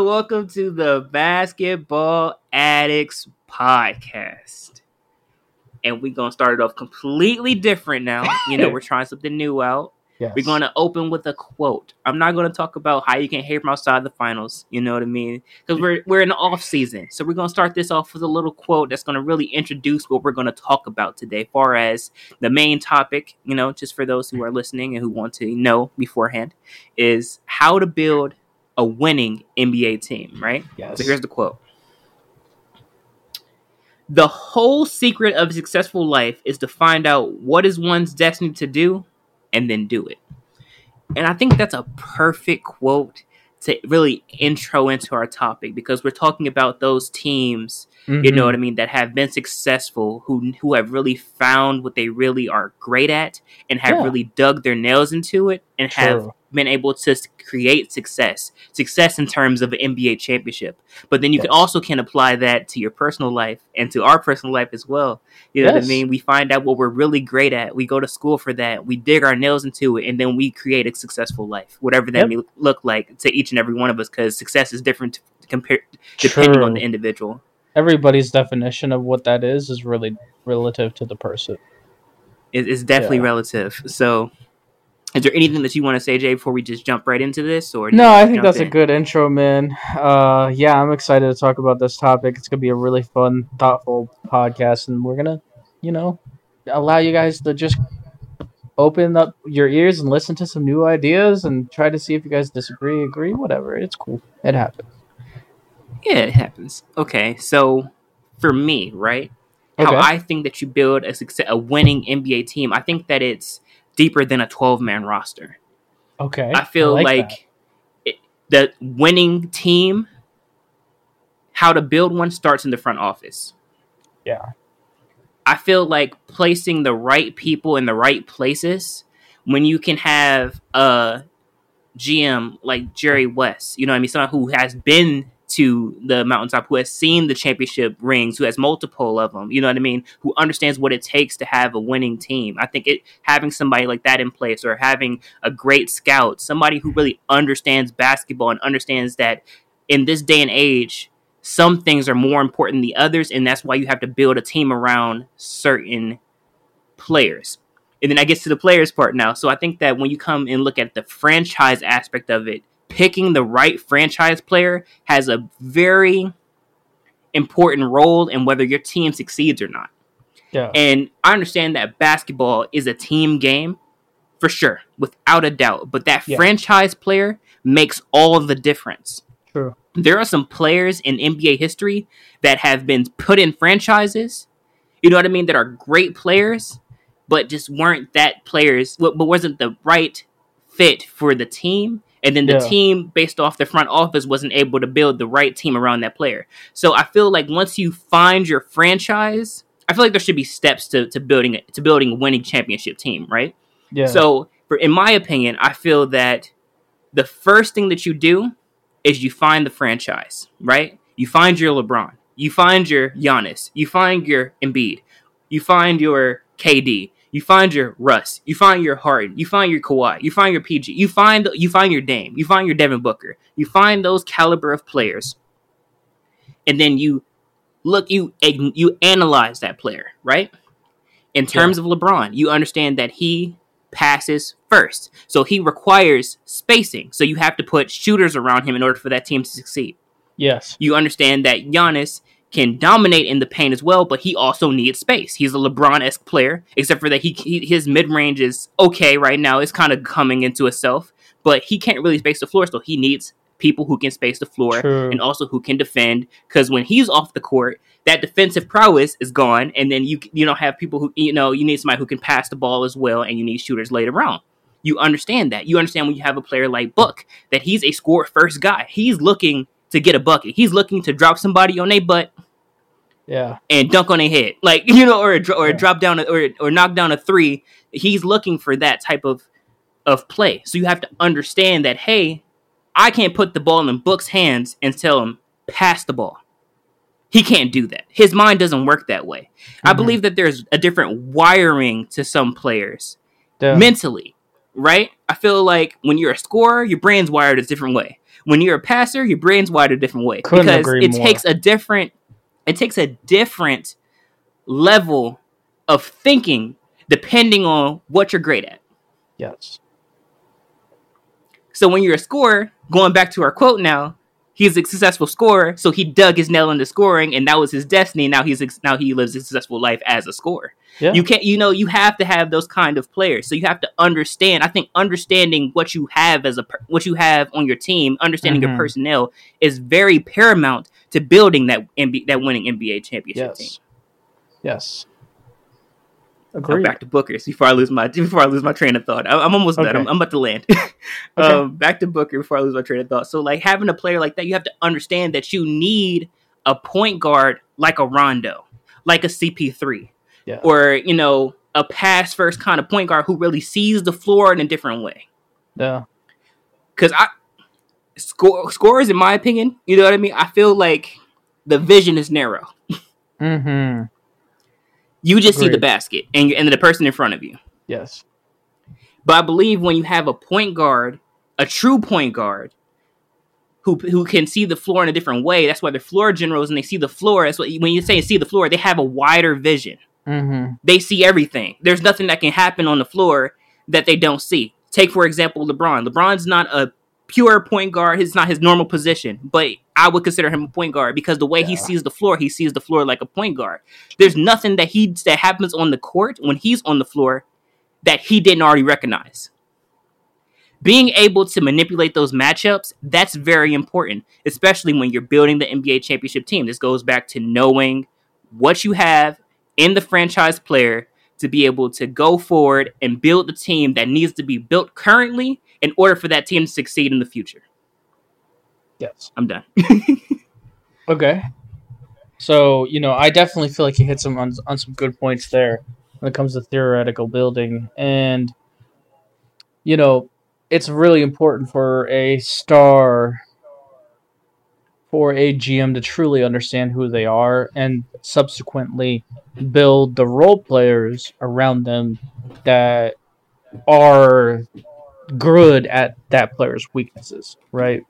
And welcome to the Basketball Addicts Podcast. And we're gonna start it off completely different now. You know, we're trying something new out. Yes. We're gonna open with a quote. I'm not gonna talk about how you can hate from outside the finals. You know what I mean? Because we're we're in the off season, so we're gonna start this off with a little quote that's gonna really introduce what we're gonna talk about today. Far as the main topic, you know, just for those who are listening and who want to know beforehand, is how to build a winning NBA team. Right? Yes. So here's the quote. The whole secret of a successful life is to find out what is one's destiny to do and then do it. And I think that's a perfect quote to really intro into our topic because we're talking about those teams, you know Mhm. what I mean, that have been successful, who who have really found what they really are great at and have Yeah. really dug their nails into it and have True. Been able to create success. Success in terms of an NBA championship. But then you can also can apply that to your personal life and to our personal life as well. You know what I mean? We find out what we're really great at. We go to school for that. We dig our nails into it, and then we create a successful life, whatever that Yep. may look like to each and every one of us. Because success is different to compare depending on the individual. Everybody's definition of what that is is really relative to the person. It, it's definitely Yeah. relative. So, is there anything that you want to say, Jay, before we just jump right into this? Or No, I think that's a good intro, man. Uh, yeah, I'm excited to talk about this topic. It's gonna be a really fun, thoughtful podcast, and we're gonna, you know, allow you guys to just open up your ears and listen to some new ideas and try to see if you guys disagree, agree, whatever. It's cool. It happens. Yeah, it happens. Okay, so for me, right? Okay. How I think that you build a success, a winning NBA team, I think that it's deeper than a 12 man roster. Okay. I feel like like, that. it, the winning team, how to build one starts in the front office. Yeah. I feel like placing the right people in the right places when you can have a GM like Jerry West, you know what I mean? Someone who has been to the mountaintop, who has seen the championship rings, who has multiple of them, you know what I mean? Who understands what it takes to have a winning team. I think it having somebody like that in place or having a great scout, somebody who really understands basketball and understands that in this day and age, some things are more important than the others, and that's why you have to build a team around certain players. And then I get to the players part now. So I think that when you come and look at the franchise aspect of it, picking the right franchise player has a very important role in whether your team succeeds or not. Yeah. And I understand that basketball is a team game for sure, without a doubt. But that Yeah. franchise player makes all of the difference True. there are some players in NBA history that have been put in franchises, you know what I mean, that are great players, but just weren't that players, but but wasn't the right fit for the team. And then the Yeah. team, based off the front office, wasn't able to build the right team around that player. So I feel like once you find your franchise, I feel like there should be steps to, to building it to building a winning championship team, right? Yeah. So, for in my opinion, I feel that the first thing that you do is you find the franchise, right? You find your LeBron, you find your Giannis, you find your Embiid, you find your KD, you find your Russ, you find your Harden, you find your Kawhi, you find your PG, you find you find your Dame, you find your Devin Booker, you find those caliber of players, and then you look you you analyze that player, right? In terms of LeBron, you understand that he passes first. So he requires spacing. So you have to put shooters around him in order for that team to succeed. Yes. You understand that Giannis can dominate in the paint as well, but he also needs space. He's a LeBron esque player, except for that he, he his mid range is okay right now. It's kind of coming into itself, but he can't really space the floor, so he needs people who can space the floor True. and also who can defend. Because when he's off the court, that defensive prowess is gone, and then you you don't have people who you know you need somebody who can pass the ball as well, and you need shooters later on. You understand that. You understand when you have a player like Book that he's a score first guy. He's looking to get a bucket. He's looking to drop somebody on a butt Yeah. and dunk on their head, like you know, or a, or a Yeah. drop down a, or or knock down a three. He's looking for that type of of play. So you have to understand that hey, I can't put the ball in Book's hands and tell him pass the ball. He can't do that. His mind doesn't work that way. I Mhm. believe that there's a different wiring to some players Yeah. mentally, right? I feel like when you're a scorer, your brain's wired a different way. When you're a passer, your brain's wired a different way Couldn't because it more. takes a different it takes a different level of thinking depending on what you're great at. yes. So when you're a scorer, going back to our quote now, he's a successful scorer, so he dug his nail into scoring, and that was his destiny. Now he's now he lives a successful life as a scorer. Yeah. You can't, you know, you have to have those kind of players. So you have to understand. I think understanding what you have as a per- what you have on your team, understanding Mhm. your personnel, is very paramount to building that NBA, that winning NBA championship team. Yes. Yes. Now Agreed. back to Booker's before I lose my before I lose my train of thought. I, I'm almost done. I'm, I'm about to land. Okay. um, back to Booker before I lose my train of thought. So like having a player like that, you have to understand that you need a point guard like a Rondo, like a CP3, Yeah. or you know a pass first kind of point guard who really sees the floor in a different way. Yeah. Because I score scorers, in my opinion, you know what I mean. I feel like the vision is narrow. Mm-hmm. You just see the basket and and the person in front of you. Yes. But I believe when you have a point guard, a true point guard, who who can see the floor in a different way, that's why they're floor generals and they see the floor. That's what when you say see the floor, they have a wider vision. Mm-hmm. They see everything. There's nothing that can happen on the floor that they don't see. Take for example LeBron. LeBron's not a pure point guard. It's not his normal position, but I would consider him a point guard because the way he sees the floor, he sees the floor like a point guard. There's nothing that he that happens on the court when he's on the floor that he didn't already recognize. Being able to manipulate those matchups, that's very important, especially when you're building the NBA championship team. This goes back to knowing what you have in the franchise player to be able to go forward and build the team that needs to be built currently in order for that team to succeed in the future. Yes. I'm done. Okay. So you know, I definitely feel like you hit some on, on some good points there when it comes to theoretical building, and you know, it's really important for a star, for a GM to truly understand who they are, and subsequently build the role players around them that are good at that player's weaknesses, right?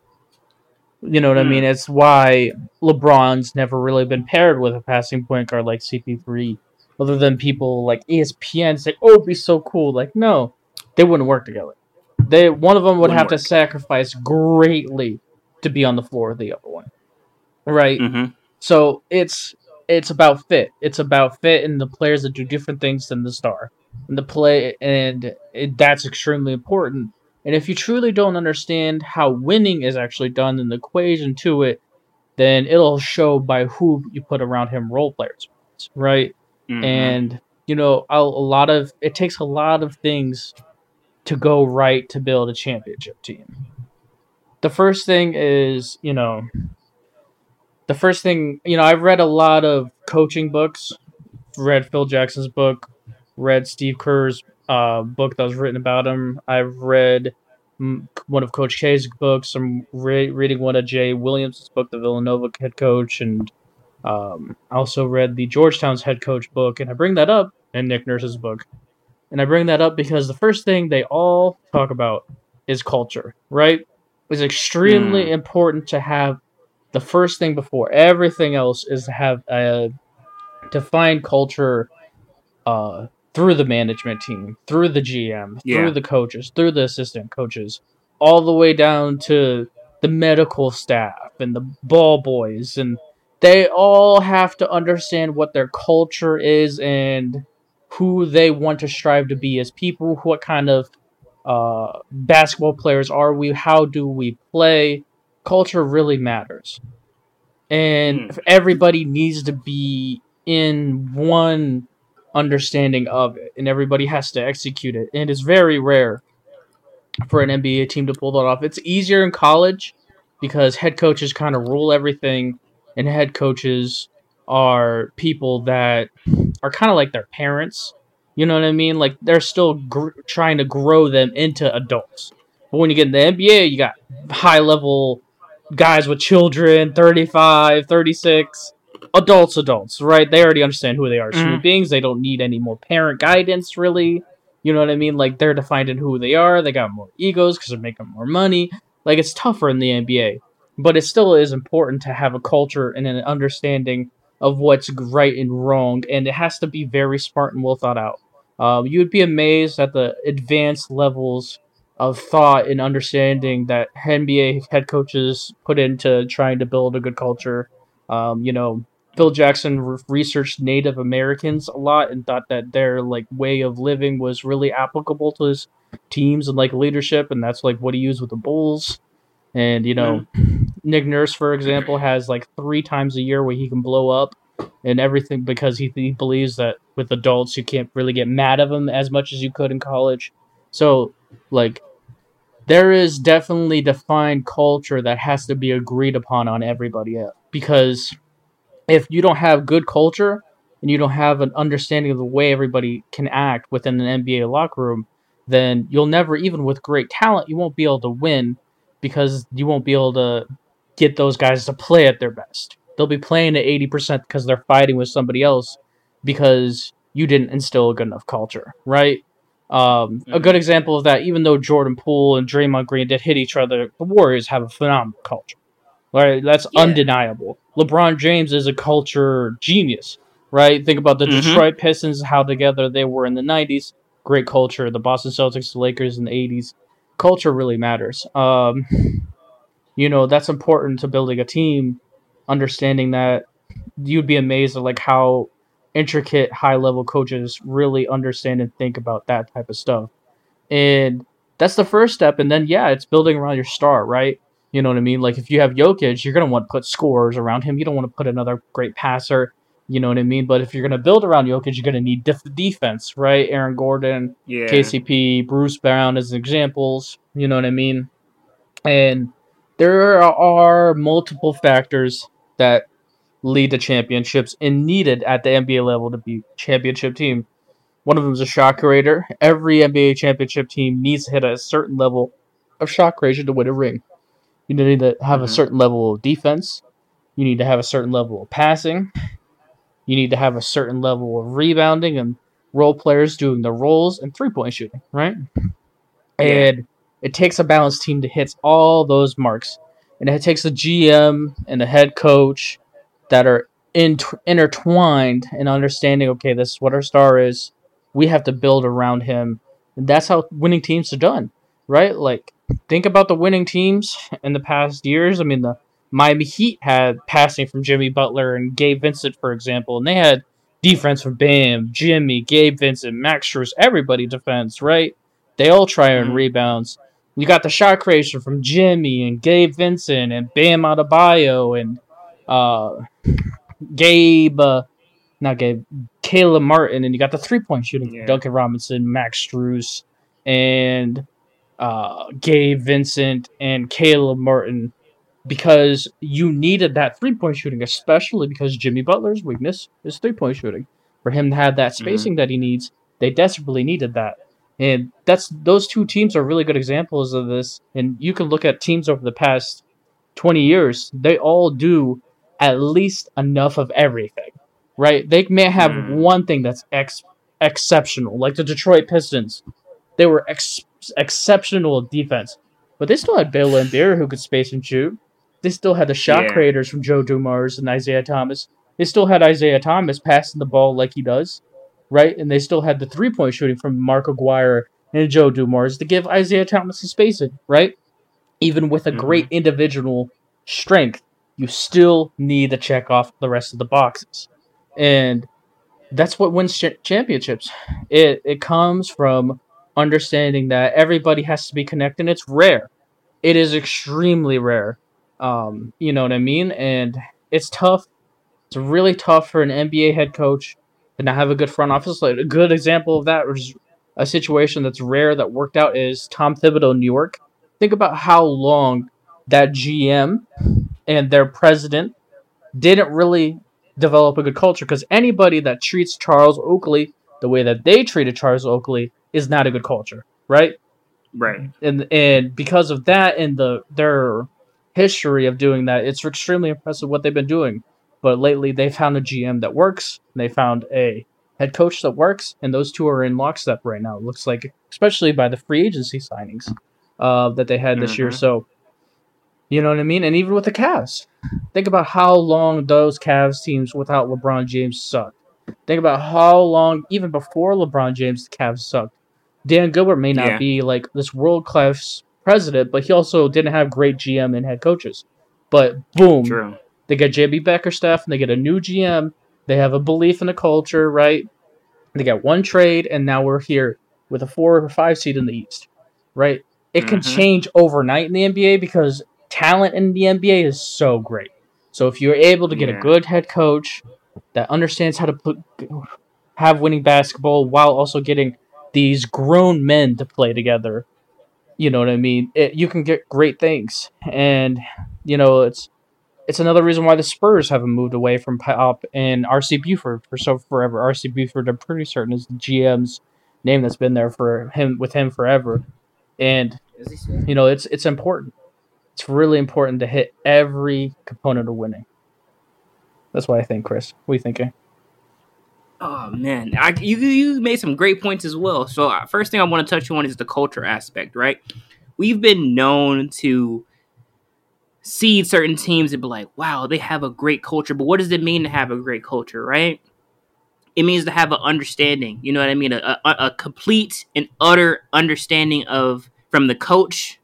You know what I mean? It's why LeBron's never really been paired with a passing point guard like CP3, other than people like ESPN say, "Oh, it'd be so cool." Like, no, they wouldn't work together. They one of them would Wouldn't have to sacrifice greatly to be on the floor of the other one, right? hmm So it's it's about fit. It's about fit and the players that do different things than the star. And the play and it, that's extremely important. And if you truly don't understand how winning is actually done and the equation to it, then it'll show by who you put around him role players, right? Mm-hmm. And you know, a, a lot of it takes a lot of things to go right to build a championship team. The first thing is, you know, the first thing, you know, I've read a lot of coaching books. Read Phil Jackson's book, read Steve Kerr's uh, book that was written about him. I've read one of Coach K's books. I'm re- reading one of Jay Williams' book, the Villanova head coach, and um, I also read the Georgetown's head coach book. And I bring that up in Nick Nurse's book. And I bring that up because the first thing they all talk about is culture, right? It's extremely Mm. important to have the first thing before everything else is to have a defined culture uh, through the management team, through the GM, Yeah. through the coaches, through the assistant coaches, all the way down to the medical staff and the ball boys and they all have to understand what their culture is and who they want to strive to be as people, what kind of uh, basketball players are we, how do we play. Culture really matters. And if everybody needs to be in one understanding of it, and everybody has to execute it. And it's very rare for an NBA team to pull that off. It's easier in college because head coaches kind of rule everything, and head coaches are people that are kind of like their parents. You know what I mean? Like they're still gr- trying to grow them into adults. But when you get in the NBA, you got high level guys with children, 35, 36, adults, adults, right? They already understand who they are as human Mhm. beings. They don't need any more parent guidance, really. You know what I mean? Like they're defined in who they are. They got more egos because they're making more money. Like it's tougher in the NBA, but it still is important to have a culture and an understanding of what's right and wrong, and it has to be very smart and well thought out. Um, you would be amazed at the advanced levels of thought and understanding that NBA head coaches put into trying to build a good culture. Um, you know, Phil Jackson re- researched Native Americans a lot and thought that their like way of living was really applicable to his teams and like leadership, and that's like what he used with the Bulls. And you know, mm. Nick Nurse, for example, has like three times a year where he can blow up and everything because he, he believes that with adults you can't really get mad at them as much as you could in college. So, like, there is definitely defined culture that has to be agreed upon on everybody else. Because if you don't have good culture and you don't have an understanding of the way everybody can act within an NBA locker room, then you'll never, even with great talent, you won't be able to win because you won't be able to get those guys to play at their best. They'll be playing at 80% because they're fighting with somebody else because you didn't instill a good enough culture, right? Um, A good example of that, even though Jordan Poole and Draymond Green did hit each other, the Warriors have a phenomenal culture. Right? That's Yeah. undeniable. LeBron James is a culture genius, right? Think about the Mhm. Detroit Pistons, how together they were in the 90s. Great culture. The Boston Celtics, the Lakers in the 80s. Culture really matters. Um, you know, that's important to building a team, understanding that you'd be amazed at like how intricate high level coaches really understand and think about that type of stuff. And that's the first step. And then yeah, it's building around your star, right? You know what I mean? Like if you have Jokic, you're gonna want to put scorers around him. You don't want to put another great passer. You know what I mean? But if you're gonna build around Jokic, you're gonna need def- defense, right? Aaron Gordon, Yeah. KCP, Bruce Brown as examples. You know what I mean? And there are multiple factors that lead to championships and needed at the NBA level to be championship team. One of them is a shot creator. Every NBA championship team needs to hit a certain level of shot creation to win a ring. You need to have a Mhm. certain level of defense. You need to have a certain level of passing. You need to have a certain level of rebounding and role players doing the roles and three point shooting, right? And it takes a balanced team to hit all those marks. And it takes a GM and a head coach that are in, intertwined in understanding okay, this is what our star is. We have to build around him. And that's how winning teams are done, right? Like, think about the winning teams in the past years. I mean, the Miami Heat had passing from Jimmy Butler and Gabe Vincent, for example, and they had defense from Bam, Jimmy, Gabe Vincent, Max Strus, everybody defense, right? They all try and Mhm. rebounds. You got the shot creation from Jimmy and Gabe Vincent and Bam Adebayo and uh, Gabe, uh, not Gabe, Caleb Martin, and you got the three point shooting Yeah. Duncan Robinson, Max Strus, and uh, Gabe Vincent and Caleb Martin because you needed that three point shooting, especially because Jimmy Butler's weakness is three point shooting. For him to have that spacing that he needs, they desperately needed that. And that's those two teams are really good examples of this. And you can look at teams over the past 20 years, they all do at least enough of everything, right? They may have Hmm. one thing that's ex- exceptional, like the Detroit Pistons. They were ex- exceptional defense, but they still had Bill Laimbeer who could space and shoot. They still had the shot Yeah. creators from Joe Dumars and Isiah Thomas. They still had Isiah Thomas passing the ball like he does. right? And they still had the three point shooting from Mark Aguirre and Joe Dumars to give Isiah Thomas some spacing, right? Even with a great mm-hmm. individual strength, you still need to check off the rest of the boxes. And that's what wins ch- championships. It it comes from understanding that everybody has to be connected. It's rare. It is extremely rare. Um, you know what I mean? And it's tough. It's really tough for an NBA head coach to not have a good front office. Like a good example of that was a situation that's rare that worked out is Tom Thibodeau in New York. Think about how long that GM and their president didn't really develop a good culture because anybody that treats Charles Oakley the way that they treated Charles Oakley is not a good culture, right? Right. And and because of that and the their history of doing that, it's extremely impressive what they've been doing. But lately, they found a GM that works. They found a head coach that works, and those two are in lockstep right now. It looks like, especially by the free agency signings uh, that they had this year. Mhm. So, you know what I mean. And even with the Cavs, think about how long those Cavs teams without LeBron James sucked. Think about how long, even before LeBron James, the Cavs sucked. Dan Gilbert may not Yeah. be like this world class president, but he also didn't have great GM and head coaches. But boom, True. they get JB Bickerstaff and they get a new GM. They have a belief in the culture, right? They got one trade, and now we're here with a four or five seed in the East, right? It can Mhm. change overnight in the NBA because talent in the NBA is so great. So if you're able to get Yeah. a good head coach that understands how to put have winning basketball while also getting these grown men to play together, you know what I mean? It, you can get great things, and you know it's it's another reason why the Spurs haven't moved away from Pop and RC Buford for so forever. RC Buford, I'm pretty certain, is the GM's name that's been there for him with him forever, and you know it's it's important. It's really important to hit every component of winning. That's what I think, Chris. What are you thinking? Eh? Oh man, I, you you made some great points as well. So uh, first thing I want to touch on is the culture aspect, right? We've been known to see certain teams and be like, "Wow, they have a great culture," but what does it mean to have a great culture, right? It means to have an understanding. You know what I mean? A, a, a complete and utter understanding of from the coach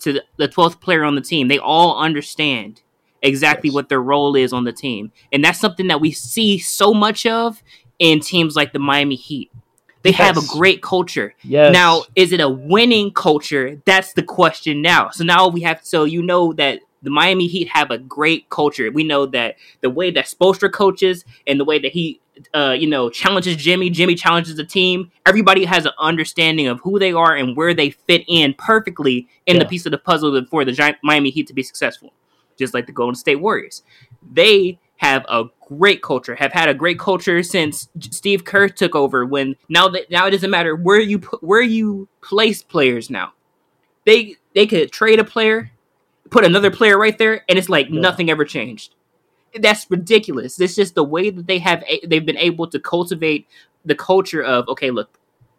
to the- the twelfth player on the team. They all understand exactly Yes. what their role is on the team, and that's something that we see so much of in teams like the Miami Heat. They have a great culture. Yes. Now, is it a winning culture? That's the question now. So now we have so you know that the Miami Heat have a great culture. We know that the way that Spoelstra coaches and the way that he uh, you know, challenges Jimmy, Jimmy challenges the team. Everybody has an understanding of who they are and where they fit in perfectly in the piece of the puzzle for the Giant Miami Heat to be successful. Just like the Golden State Warriors. They have a great culture, have had a great culture since Steve Kerr took over. When now that now it doesn't matter where you put, where you place players now. They they could trade a player, put another player right there, and it's like Yeah. nothing ever changed. That's ridiculous. It's just the way that they have a- they've been able to cultivate the culture of okay, look,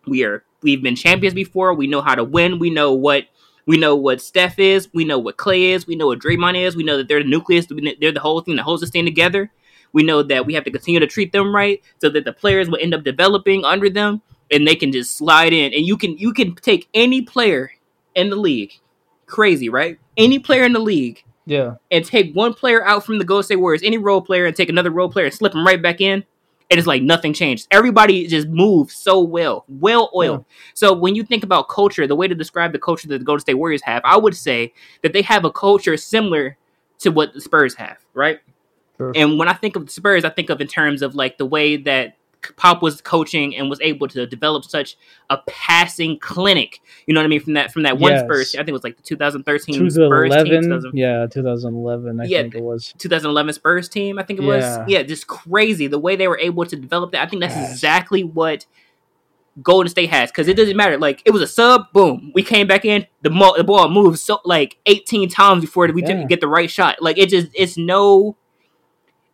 we are we've been champions before. We know how to win. We know what we know what Steph is. We know what Clay is. We know what Draymond is. We know that they're the nucleus. They're the whole thing that holds this thing together. We know that we have to continue to treat them right so that the players will end up developing under them and they can just slide in. And you can you can take any player in the league, crazy, right? Any player in the league yeah. and take one player out from the Golden State Warriors, any role player, and take another role player and slip them right back in, and it's like nothing changed. Everybody just moves so well, well oiled. So when you think about culture, the way to describe the culture that the Golden State Warriors have, I would say that they have a culture similar to what the Spurs have, right? Sure. And when I think of the Spurs, I think of in terms of like the way that Pop was coaching and was able to develop such a passing clinic. You know what I mean? From that from that one Yes. Spurs, I think it was like the 2013 Spurs team, 2000 Yeah, 2011. I Yeah, think it was. 2011 Spurs team, I think it was. Yeah. Yeah, just crazy the way they were able to develop that. I think that's exactly what Golden State has because it doesn't matter. Like it was a sub, boom, we came back in. The, mo- the ball moved so like 18 times before we Yeah. didn't get the right shot. Like it just, it's no,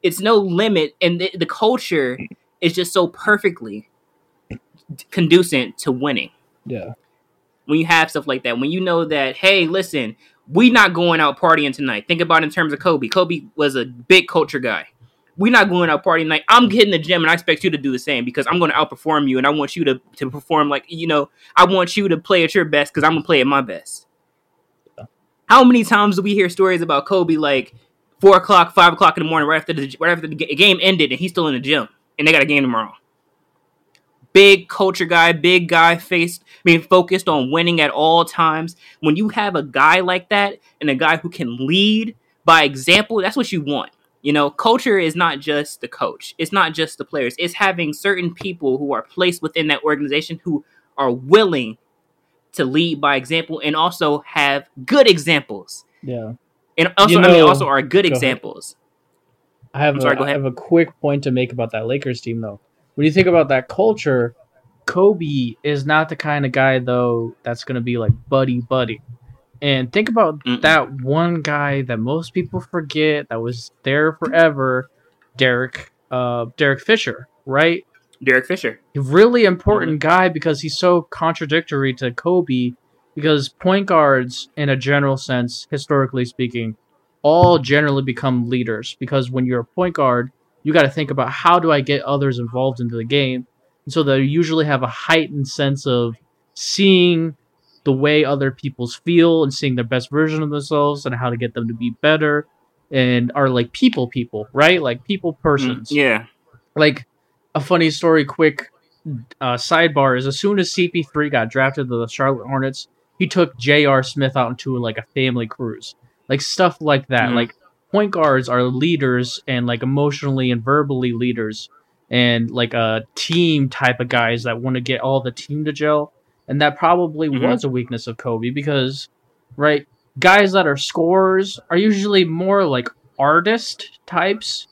it's no limit, and the, the culture is just so perfectly conducive to winning Yeah. when you have stuff like that, when you know that, hey, listen, we not going out partying tonight. Think about it in terms of Kobe. Kobe was a big culture guy. we're not going out partying night. I'm getting the gym and I expect you to do the same because I'm going to outperform you and I want you to, to perform like, you know, I want you to play at your best because I'm going to play at my best. How many times do we hear stories about Kobe like four o'clock, five o'clock in the morning, right after the right after the game ended, and he's still in the gym, and they got a game tomorrow. Big culture guy, big guy, faced, mean, focused on winning at all times. When you have a guy like that and a guy who can lead by example, that's what you want. You know, culture is not just the coach, it's not just the players, it's having certain people who are placed within that organization who are willing to lead by example and also have good examples. Yeah. And also, You I mean, also are good go ahead. examples. I have, sorry, a, go I have a quick point to make about that Lakers team, though. When you think about that culture, Kobe is not the kind of guy, though, that's going to be like buddy buddy. And think about Mm-mm. that one guy that most people forget that was there forever, Derek, uh, Derek Fisher, right? Derek Fisher. Really important guy because he's so contradictory to Kobe. Because point guards, in a general sense, historically speaking, all generally become leaders. Because when you're a point guard, you got to think about how do I get others involved into the game. And so they usually have a heightened sense of seeing the way other people's feel and seeing their best version of themselves and how to get them to be better and are like people people, right? Like people persons Mm, yeah. like a funny story quick uh, sidebar is as soon as cp3 got drafted to the charlotte hornets he took J.R. smith out into like a family cruise like stuff like that Mhm. like point guards are leaders and like emotionally and verbally leaders and like a team type of guys that want to get all the team to gel and that probably Mhm. was a weakness of kobe because right guys that are scorers are usually more like artist types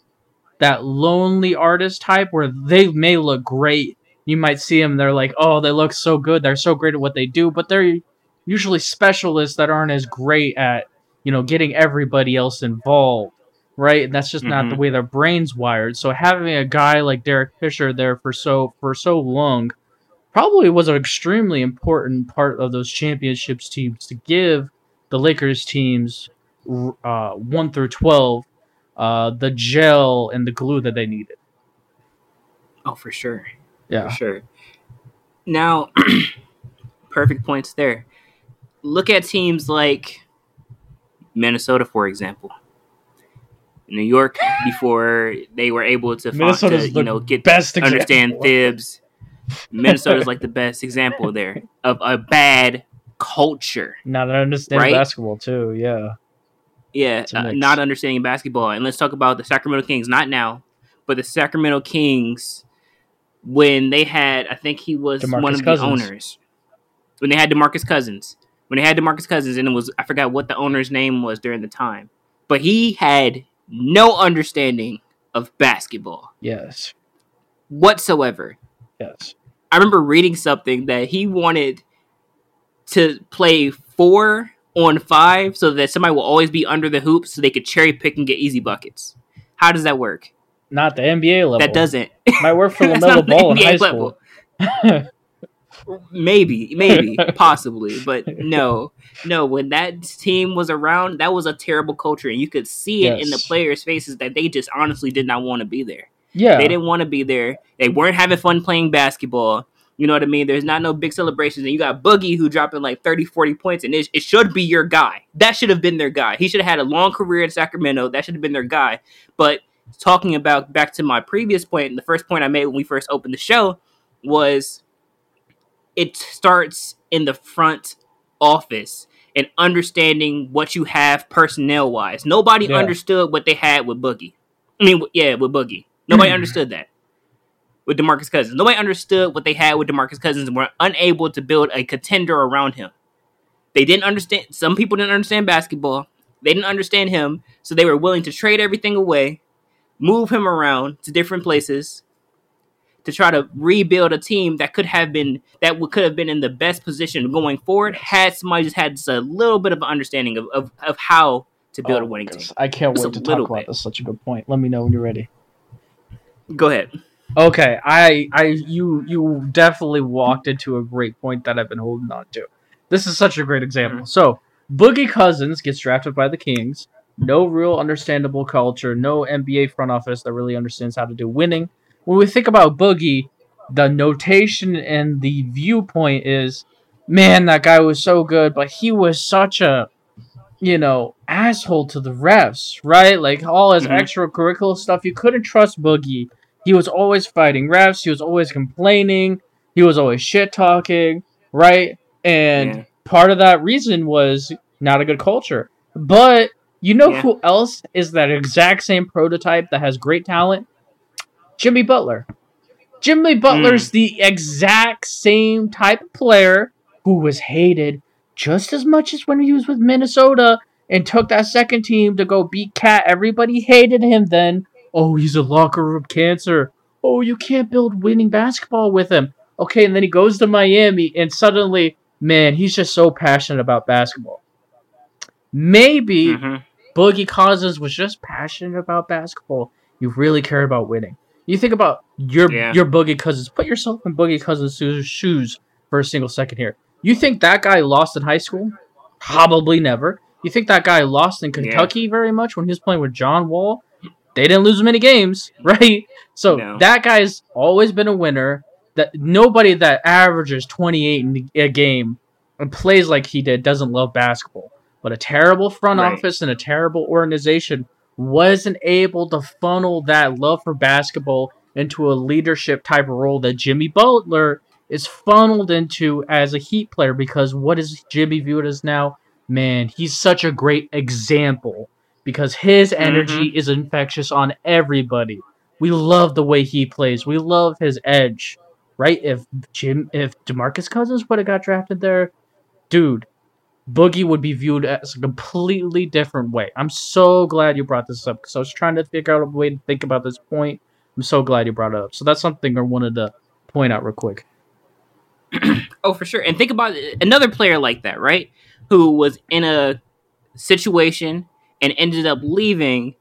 that lonely artist type where they may look great. You might see them, they're like, oh, they look so good. They're so great at what they do, but they're usually specialists that aren't as great at, you know, getting everybody else involved, right? And that's just not the Mhm. way their brain's wired. So having a guy like Derek Fisher there for so for so long probably was an extremely important part of those championships teams to give the Lakers teams uh, 1 through 12 uh, the gel and the glue that they needed. Oh, for sure. Yeah. For sure. Now, perfect points there. Look at teams like Minnesota, for example. New York, before they were able to, find, to you know get best understand example. Thibs. Minnesota's like the best example there of a bad culture. Now that I understand Right? basketball too, yeah. Yeah, uh, not understanding basketball. And let's talk about the Sacramento Kings, not now, but the Sacramento Kings when they had, I think he was DeMarcus one of Cousins. the owners. When they had DeMarcus Cousins. When they had DeMarcus Cousins, and it was, I forgot what the owner's name was during the time. But he had no understanding of basketball Yes. whatsoever. Yes. I remember reading something that he wanted to play four on five so that somebody will always be under the hoop so they could cherry pick and get easy buckets. How does that work? Not the NBA level. That doesn't. might work for LaMelo Ball in high level. school. Maybe, maybe, possibly, but no, no. When that team was around, that was a terrible culture, and you could see it in the players' faces that they just honestly did not want to be there. yeah. They didn't want to be there. They weren't having fun playing basketball. You know what I mean? There's not no big celebrations. And you got Boogie who dropping like 30, 40 points, and it, it should be your guy. That should have been their guy. He should have had a long career in Sacramento. That should have been their guy. But talking about back to my previous point, and the first point I made when we first opened the show was it starts in the front office and understanding what you have personnel wise. Nobody Yeah. understood what they had with Boogie. I mean, yeah, with Boogie. Nobody understood that with DeMarcus Cousins. Nobody understood what they had with DeMarcus Cousins and were unable to build a contender around him. They didn't understand. Some people didn't understand basketball. They didn't understand him, so they were willing to trade everything away, move him around to different places to try to rebuild a team that could have been that could have been in the best position going forward had somebody just had just a little bit of an understanding of, of, of how to build Oh a winning my team. I can't Just wait to talk little about bit. this. Such a good point. Let me know when you're ready. Go ahead. Okay, I, I, you, you definitely walked into a great point that I've been holding on to. This is such a great example. Mm. So, Boogie Cousins gets drafted by the Kings. no real understandable culture, no NBA front office that really understands how to do winning. When we think about Boogie, the notation and the viewpoint is, man, that guy was so good, but he was such a, you know, asshole to the refs, right? Like all his Mhm. extracurricular stuff, you couldn't trust Boogie. He was always fighting refs. He was always complaining. He was always shit talking, right? And Yeah. part of that reason was not a good culture. But you know Yeah. who else is that exact same prototype that has great talent? Jimmy Butler. Jimmy Butler's the exact same type of player who was hated just as much as when he was with Minnesota and took that second team to go beat KAT. Everybody hated him then. Oh, he's a locker room cancer. Oh, you can't build winning basketball with him. Okay, and then he goes to Miami and suddenly, man, he's just so passionate about basketball. Maybe Mhm. Boogie Cousins was just passionate about basketball. You really cared about winning. You think about your Yeah. your Boogie Cousins. Put yourself in Boogie Cousins' shoes- for a single second here. You think that guy lost in high school? Probably never. You think that guy lost in Kentucky very much when he was playing with John Wall? They didn't lose many games, right? So No. that guy's always been a winner. That nobody that averages 28 in a game and plays like he did doesn't love basketball. But a terrible front Right. office and a terrible organization wasn't able to funnel that love for basketball into a leadership type of role that Jimmy Butler is funneled into as a Heat player because what is Jimmy viewed as now? Man, he's such a great example because his mm-hmm. energy is infectious on everybody. We love the way he plays. We love his edge. Right? If Jim if DeMarcus Cousins would have got drafted there, dude, Boogie would be viewed as a completely different way. I'm so glad you brought this up because I was trying to figure out a way to think about this point. I'm so glad you brought it up. So that's something I wanted to point out real quick. Oh, for sure. And think about uh, another player like that, right? Who was in a situation and ended up leaving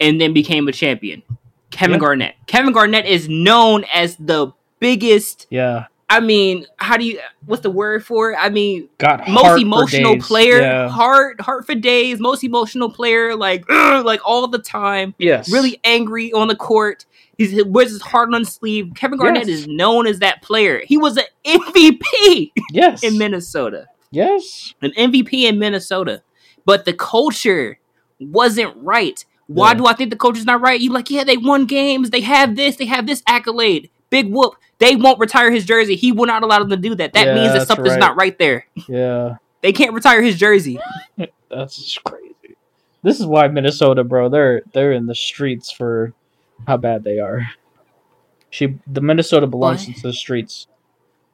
and then became a champion. Kevin Yeah. Garnett. Kevin Garnett is known as the biggest, Yeah, I mean, how do you what's the word for it? I mean, got most emotional player, Yeah. heart heart for days, most emotional player like ugh, like all the time Yes, really angry on the court. He's, he wears his heart on his sleeve. Kevin Garnett Yes. is known as that player. He was an MVP Yes, in Minnesota, yes, an MVP in Minnesota, but the culture wasn't right. Why Yeah. do I think the culture's not right? You like, yeah, they won games. They have this. They have this accolade. Big whoop. They won't retire his jersey. He will not allow them to do that. That Yeah, means that something's right. not right there. yeah. They can't retire his jersey. That's just crazy. This is why Minnesota, bro. They're they're in the streets for how bad they are. She, the Minnesota belongs What? into the streets.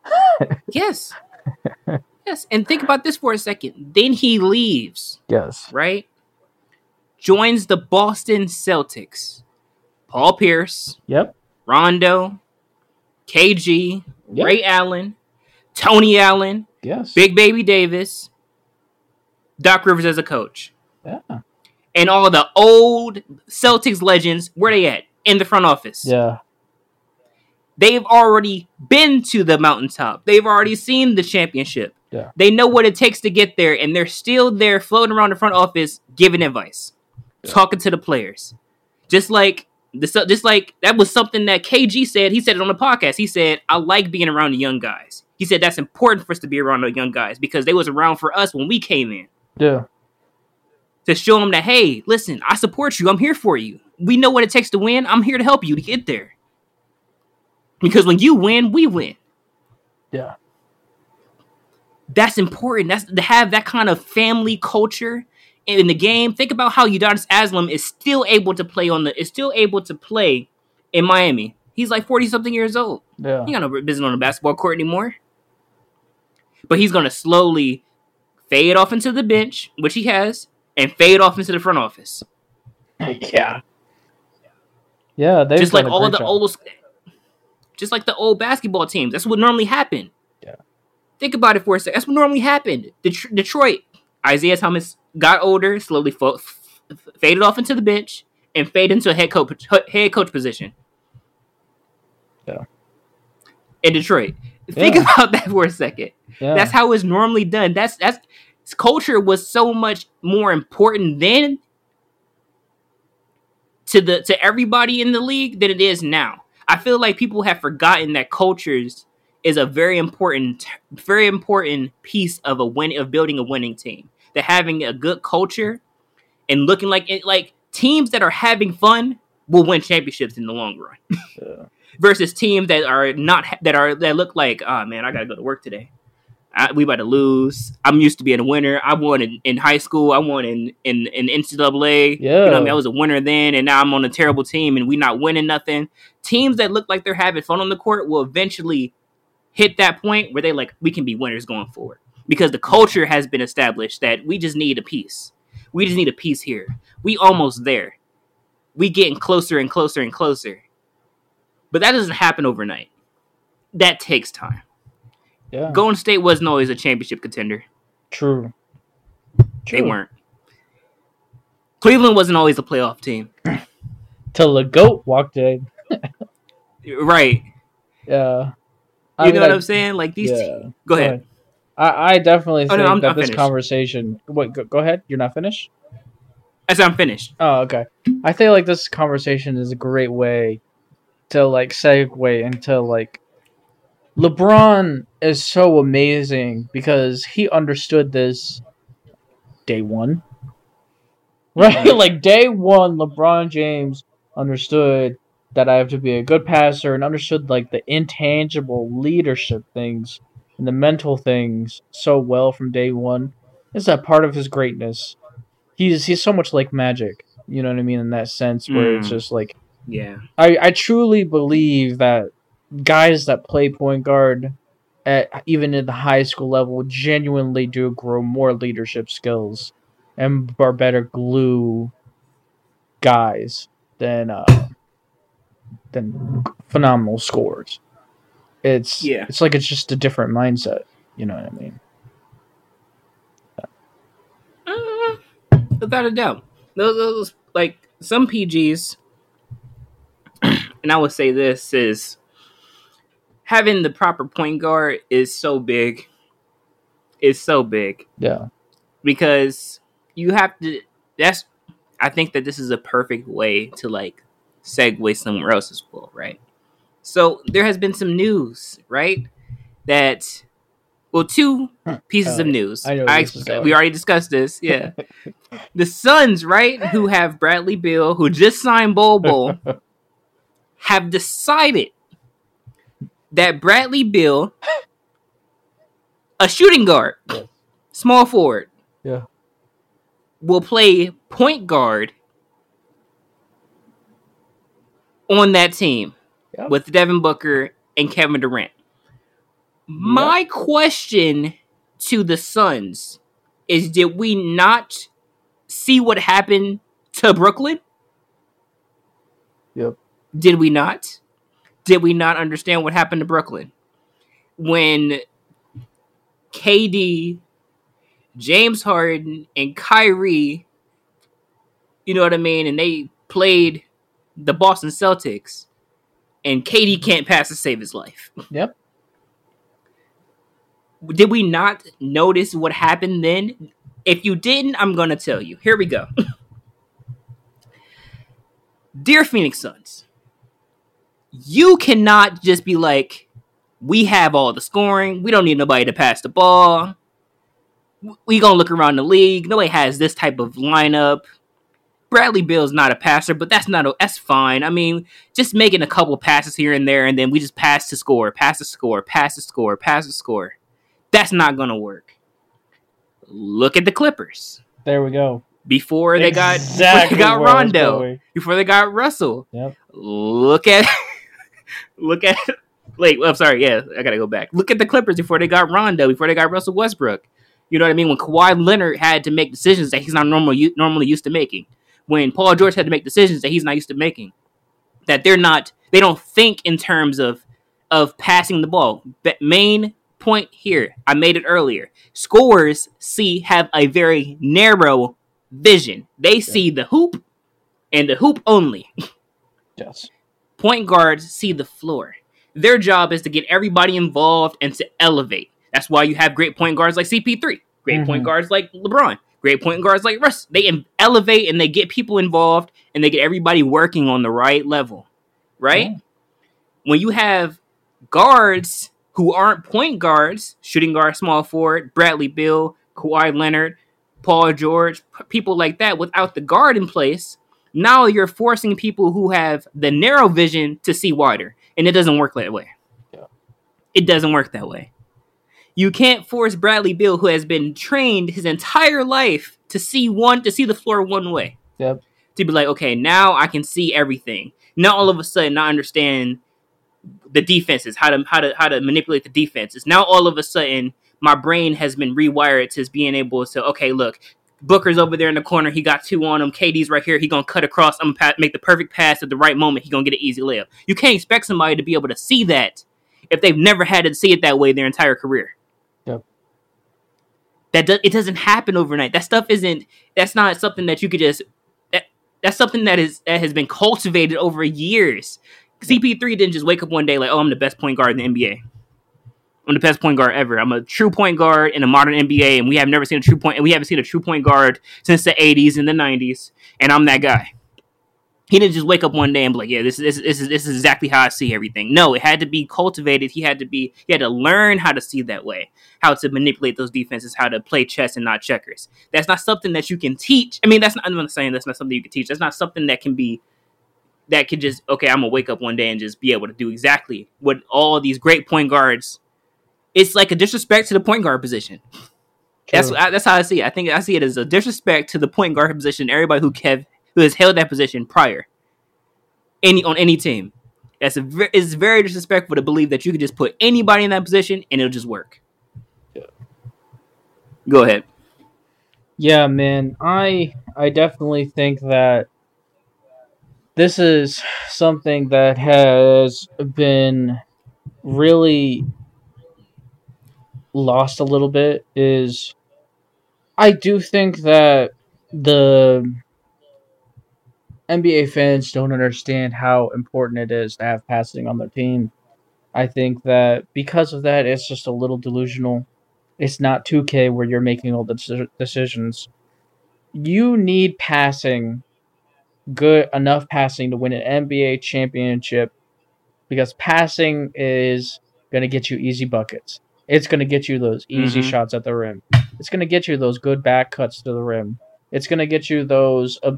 Yes. yes. And think about this for a second. Then he leaves. Yes. right? Joins the Boston Celtics. Paul Pierce, Yep. Rondo, KG. Ray Allen, Tony Allen, Yes. Big Baby Davis, Doc Rivers as a coach. Yeah. And all the old Celtics legends, where they at? In the front office. Yeah. They've already been to the mountaintop. They've already seen the championship. Yeah. They know what it takes to get there, and they're still there floating around the front office giving advice, talking to the players. Just like this, uh, just like that was something that KG said. He said it on the podcast. He said, "I like being around the young guys." He said that's important for us to be around the young guys because they was around for us when we came in Yeah. to show them that hey, listen, I support you. I'm here for you. We know what it takes to win. I'm here to help you to get there. Because when you win, we win. Yeah. That's important. That's to have that kind of family culture in the game. Think about how Udonis Haslem is still able to play on the is still able to play in Miami. He's like 40 something years old. Yeah. He got no business on the basketball court anymore. But he's gonna slowly fade off into the bench, which he has, and fade off into the front office. yeah. Yeah. They've just like all great the job. old just like the old basketball teams that's what normally happened Yeah. think about it for a second that's what normally happened Det- detroit isiah thomas got older slowly fo- f- f- faded off into the bench and faded into a head coach head coach position Yeah. in detroit think Yeah. about that for a second Yeah. that's how it's normally done that's that's culture was so much more important then to the to everybody in the league than it is now. I feel like people have forgotten that cultures is a very important very important piece of a win of building a winning team. That having a good culture and looking like it like teams that are having fun will win championships in the long run. Yeah. Versus teams that are not that are that look like, oh man, I gotta go to work today. I, we about to lose. I'm used to being a winner. I won in, in high school. I won in in, in NCAA. You know I Yeah. mean? I was a winner then, and now I'm on a terrible team, and we not winning nothing. Teams that look like they're having fun on the court will eventually hit that point where they like we can be winners going forward because the culture has been established that we just need a piece. We just need a piece here. We almost there. We getting closer and closer and closer. But that doesn't happen overnight. That takes time. Yeah. Golden State wasn't always a championship contender. True. They weren't. Cleveland wasn't always a playoff team. Till the goat walked in. Right. Yeah. You know what I'm saying? Like these yeah. teams. Go ahead. I, I definitely Oh, think no, I'm- that I'm this finished. conversation. Wait, go, go ahead. You're not finished. As I'm finished. Oh, okay. I feel like this conversation is a great way to like segue into like LeBron is so amazing because he understood this day one. Right? like day one, LeBron James understood that I have to be a good passer and understood like the intangible leadership things and the mental things so well from day one. Is that part of his greatness? He's he's so much like magic. You know what I mean in that sense where it's Mm. just like Yeah. I, I truly believe that guys that play point guard at even at the high school level genuinely do grow more leadership skills and are better glue guys than uh than phenomenal scores. It's Yeah. it's like it's just a different mindset. You know what I mean? Uh, without a doubt. Those, those like some PGs, and I would say this is having the proper point guard is so big. Is so big Yeah. because you have to. That's. I think that this is a perfect way to like segue somewhere else as well, right? So there has been some news, right? That well, two pieces of Uh, news. I know where this is going. we already discussed this. Yeah, the Suns, right, who have Bradley Beal, who just signed Bol Bol, have decided that Bradley Beal, a shooting guard, Yes. small forward, Yeah. will play point guard on that team Yeah. with Devin Booker and Kevin Durant. My question to the Suns is did we not see what happened to Brooklyn? Yep. Did we not? Did we not understand what happened to Brooklyn? When KD, James Harden, and Kyrie, you know what I mean, and they played the Boston Celtics, and KD can't pass to save his life. Yep. Did we not notice what happened then? If you didn't, I'm gonna tell you. Here we go. Dear Phoenix Suns, you cannot just be like, we have all the scoring. We don't need nobody to pass the ball. We gonna look around the league. Nobody has this type of lineup. Bradley Beal's not a passer, but that's not a, that's fine. I mean, just making a couple passes here and there, and then we just pass to score, pass to score, pass to score, pass to score. That's not gonna work. Look at the Clippers There we go. before they got before they got where I was Rondo, before they got Russell. Yep. Look at look at wait, well, I'm sorry, yeah, I gotta go back. Look at the Clippers before they got Rondo, before they got Russell Westbrook. You know what I mean? When Kawhi Leonard had to make decisions that he's not normally normally used to making. When Paul George had to make decisions that he's not used to making. That they're not they don't think in terms of of passing the ball. But main point here, I made it earlier. Scorers see have a very narrow vision. They see the hoop and the hoop only. Yes. Point guards see the floor. Their job is to get everybody involved and to elevate. That's why you have great point guards like CP3, great point Mhm. guards like LeBron, great point guards like Russ. They elevate and they get people involved and they get everybody working on the right level, right? Yeah. When you have guards who aren't point guards, shooting guard, small forward, Bradley Beal, Kawhi Leonard, Paul George, people like that, without the guard in place, now you're forcing people who have the narrow vision to see wider, and it doesn't work that way. Yeah. It doesn't work that way. You can't force Bradley Beal, who has been trained his entire life to see one to see the floor one way, Yep. to be like, okay, now I can see everything. Now all of a sudden I understand the defenses, how to how to how to manipulate the defenses. Now all of a sudden my brain has been rewired to being able to okay, look, Booker's over there in the corner. He got two on him. KD's right here. He gonna cut across. I'm gonna make the perfect pass at the right moment. He gonna get an easy layup. You can't expect somebody to be able to see that if they've never had to see it that way their entire career. That do- it doesn't happen overnight. That stuff isn't. That's not something that you could just. That that's something that is that has been cultivated over years. CP3 didn't just wake up one day like, oh, I'm the best point guard in the NBA. I'm the best point guard ever. I'm a true point guard in a modern NBA, and we have never seen a true point, and we haven't seen a true point guard since the '80s and the '90s, and I'm that guy. He didn't just wake up one day and be like, "Yeah, this, this, this is this is exactly how I see everything." No, it had to be cultivated. He had to be he had to learn how to see that way, how to manipulate those defenses, how to play chess and not checkers. That's not something that you can teach. I mean, that's not. I'm not saying that's not something you can teach. That's not something that can be that could just okay. I'm gonna wake up one day and just be able to do exactly what all these great point guards it's like a disrespect to the point guard position. That's True. I, that's how I see it. I think I see it as a disrespect to the point guard position. Everybody who kev, who has held that position prior, any on any team, that's a ve- it's very disrespectful to believe that you could just put anybody in that position and it'll just work. Yeah. Go ahead. Yeah, man. I I definitely think that this is something that has been really lost a little bit is I do think that the NBA fans don't understand how important it is to have passing on their team. I think that because of that, it's just a little delusional. It's not 2K where you're making all the deci- decisions. You need passing, good enough passing to win an NBA championship because passing is going to get you easy buckets. It's going to get you those easy Mhm. shots at the rim. It's going to get you those good back cuts to the rim. It's going to get you those uh,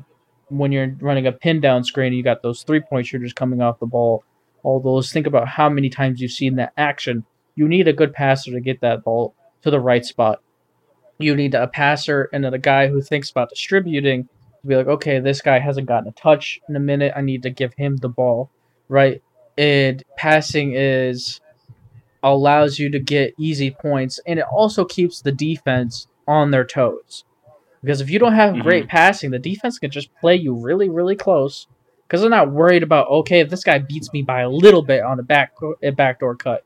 when you're running a pin down screen, you got those three point shooters coming off the ball. All those, think about how many times you've seen that action. You need a good passer to get that ball to the right spot. You need a passer and then a guy who thinks about distributing to be like, okay, this guy hasn't gotten a touch in a minute. I need to give him the ball, right? And passing is allows you to get easy points, and it also keeps the defense on their toes. Because if you don't have great passing, the defense can just play you really, really close. Because they're not worried about okay, if this guy beats me by a little bit on a back a backdoor cut,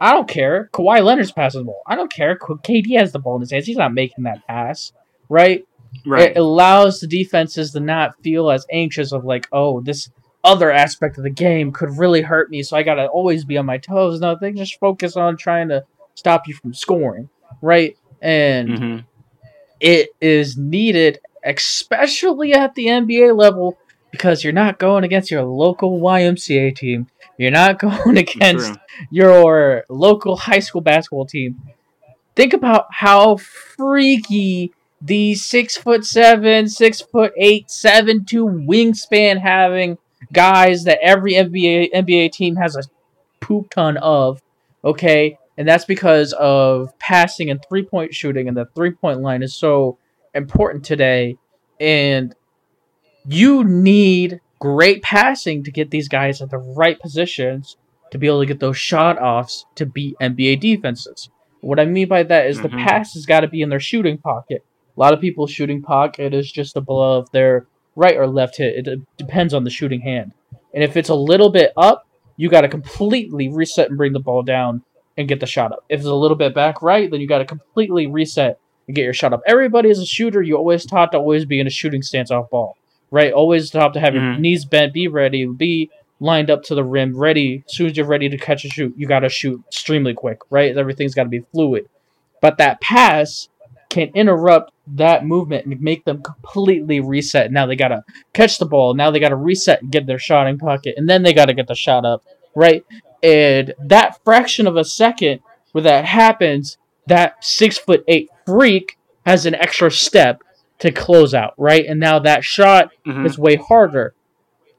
I don't care. Kawhi Leonard's passing the ball. I don't care. KD has the ball in his hands. He's not making that pass, right? Right. It allows the defenses to not feel as anxious of like, oh, this other aspect of the game could really hurt me, so I gotta always be on my toes. No, they just focus on trying to stop you from scoring, right? And hmm it is needed, especially at the NBA level, because you're not going against your local YMCA team. You're not going against True. your local high school basketball team. Think about how freaky these six foot seven, six foot eight, seven two wingspan having guys that every NBA NBA team has a poop ton of. Okay, and that's because of passing and three point shooting, and the three point line is so important today. And you need great passing to get these guys at the right positions to be able to get those shot offs to beat NBA defenses. What I mean by that is the Mhm. pass has got to be in their shooting pocket. A lot of people's shooting pocket is just above their right or left hit. It depends on the shooting hand. And if it's a little bit up, you got to completely reset and bring the ball down and get the shot up. If it's a little bit back right, then you got to completely reset and get your shot up. Everybody is a shooter. You always taught to always be in a shooting stance off ball, right? Always taught to have your Mhm. knees bent, be ready, be lined up to the rim, ready. As soon as you're ready to catch a shoot, you got to shoot extremely quick, right? Everything's got to be fluid. But that pass can interrupt that movement and make them completely reset. Now they gotta catch the ball. Now they gotta reset and get their shot in pocket, and then they gotta get the shot up, right? And that fraction of a second where that happens, that six foot eight freak has an extra step to close out, right? And now that shot Mhm. is way harder.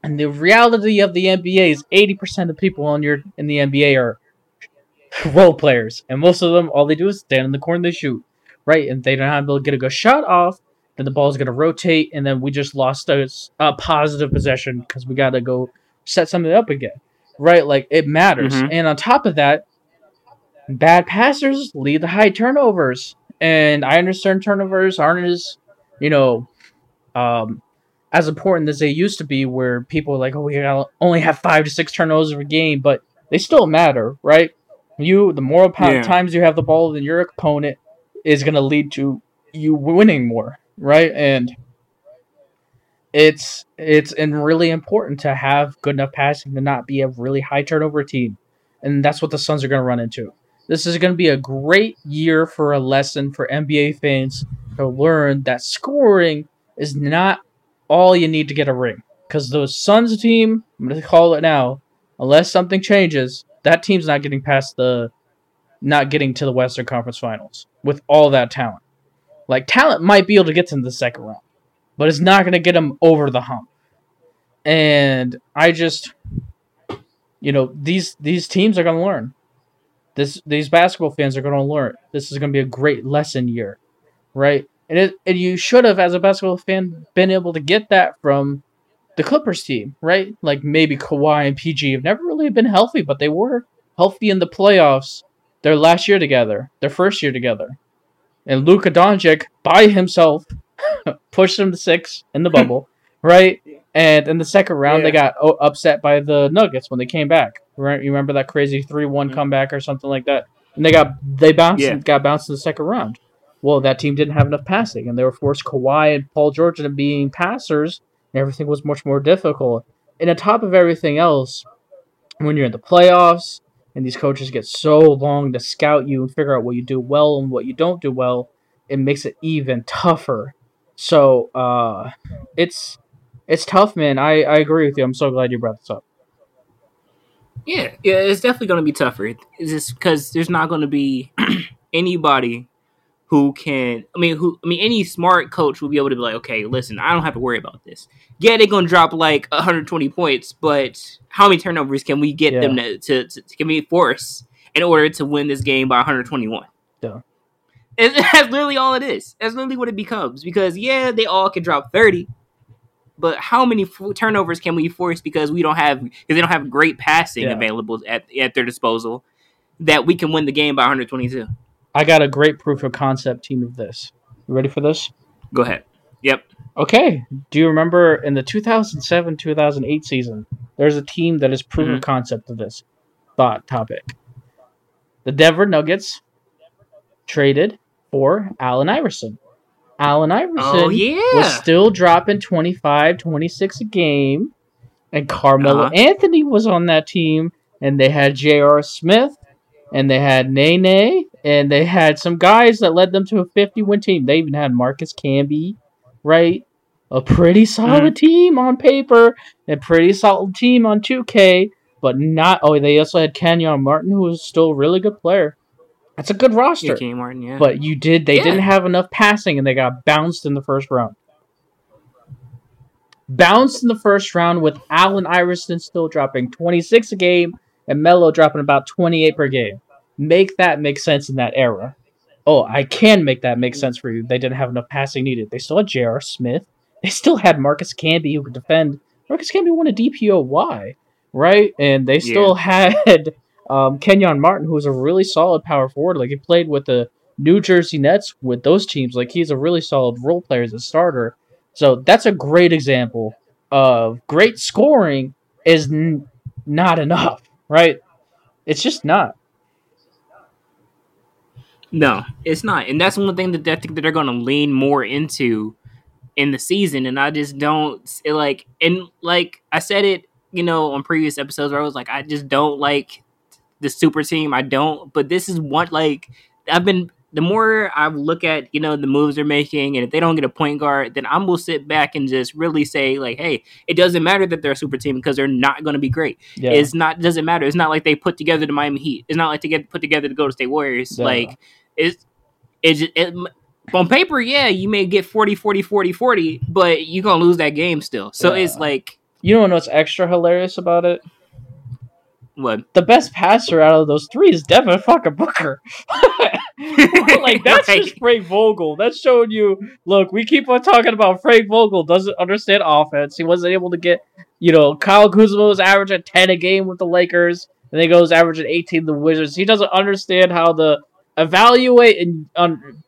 And the reality of the NBA is 80% of people on your in the NBA are role players, and most of them all they do is stand in the corner and they shoot, right? And they don't have to get a good shot off. Then the ball's gonna rotate, and then we just lost a, a positive possession because we gotta go set something up again, right? Like it matters. Mhm. And on top of that, bad passers lead to high turnovers, and I understand turnovers aren't as, you know, um, as important as they used to be, where people are like, oh, we only have five to six turnovers a game, but they still matter, right? You, the more Yeah. times you have the ball than your opponent is gonna lead to you winning more, right? And it's it's and really important to have good enough passing to not be a really high turnover team, and that's what the Suns are gonna run into. This is going to be a great year for a lesson for NBA fans to learn that scoring is not all you need to get a ring. Because the Suns team, I'm going to call it now, unless something changes, that team's not getting past the, not getting to the Western Conference Finals with all that talent. Like talent might be able to get to the second round, but it's not going to get them over the hump. And I just, you know, these these teams are going to learn. This these basketball fans are going to learn. This is going to be a great lesson year, right? And it and you should have, as a basketball fan, been able to get that from the Clippers team, right? Like maybe Kawhi and PG have never really been healthy, but they were healthy in the playoffs their last year together, their first year together. And Luka Doncic by himself pushed them to six in the bubble, right? And in the second round, they got oh, upset by the Nuggets when they came back. Right? You remember that crazy three-one Mhm. comeback or something like that? And they got they bounced Yeah. got bounced in the second round. Well, that team didn't have enough passing, and they were forced Kawhi and Paul George into being passers, and everything was much more difficult. And on top of everything else, when you're in the playoffs and these coaches get so long to scout you and figure out what you do well and what you don't do well, it makes it even tougher. So uh, it's it's tough, man. I, I agree with you. I'm so glad you brought this up. Yeah, yeah, it's definitely going to be tougher. It's just because there's not going to be anybody who can. I mean, who? I mean, any smart coach will be able to be like, okay, listen, I don't have to worry about this. Yeah, they're going to drop like 120 points, but how many turnovers can we get them to, to, to can we force in order to win this game by 121? Yeah. It's, that's literally all it is. That's literally what it becomes. Because yeah, they all can drop 30, but how many f- turnovers can we force because we don't have because they don't have great passing Yeah. available at at their disposal that we can win the game by 122. I got a great proof of concept team of this. You ready for this? Go ahead. Yep. Okay. Do you remember in the 2007 2008 season, there's a team that is proof of Mhm. concept of this thought topic? The Denver Nuggets traded for Allen Iverson. Allen Iverson Oh yeah. was still dropping 25, 26 a game. And Carmelo Uh-huh. Anthony was on that team. And they had J.R. Smith. And they had Nene. And they had some guys that led them to a 50 win team. They even had Marcus Camby, right? A pretty solid team on paper. A pretty solid team on 2K. But not. Oh, they also had Kenyon Martin, who was still a really good player. That's a good yeah, roster. Kenny Martin. Yeah. But you did. They Yeah. didn't have enough passing, and they got bounced in the first round. Bounced in the first round with Allen Iverson still dropping 26 a game and Melo dropping about 28 per game. Make that make sense in that era. Oh, I can make that make sense for you. They didn't have enough passing needed. They still had J.R. Smith. They still had Marcus Camby who could defend. Marcus Camby won a DPOY, right? And they still had um, Kenyon Martin, who's a really solid power forward. Like he played with the New Jersey Nets with those teams. Like he's a really solid role player as a starter. So that's a great example of great scoring is n- not enough, right? It's just not. No, it's not, and that's one thing that I think that they're going to lean more into in the season. And I just don't like, and like I said it, you know, on previous episodes where I was like, I just don't like the super team. I don't, but this is what like I've been the more I look at you know the moves they're making, and if they don't get a point guard, then I'm will sit back and just really say like, hey, it doesn't matter that they're a super team because they're not going to be great. Yeah. It's not doesn't matter. It's not like they put together the Miami Heat. It's not like they get put together the Golden State Warriors. Yeah. Like it's it's it, on paper, yeah, you may get 40, 40, 40, 40, but you're gonna lose that game still. So Yeah. it's like You don't know what's extra hilarious about it? What? The best passer out of those three is Devin fucking Booker. like that's Right. just Frank Vogel. That's showing you. Look, we keep on talking about Frank Vogel doesn't understand offense. He wasn't able to get, you know, Kyle Kuzma was averaging ten a game with the Lakers, and then goes averaging eighteen the Wizards. He doesn't understand how to evaluate and un-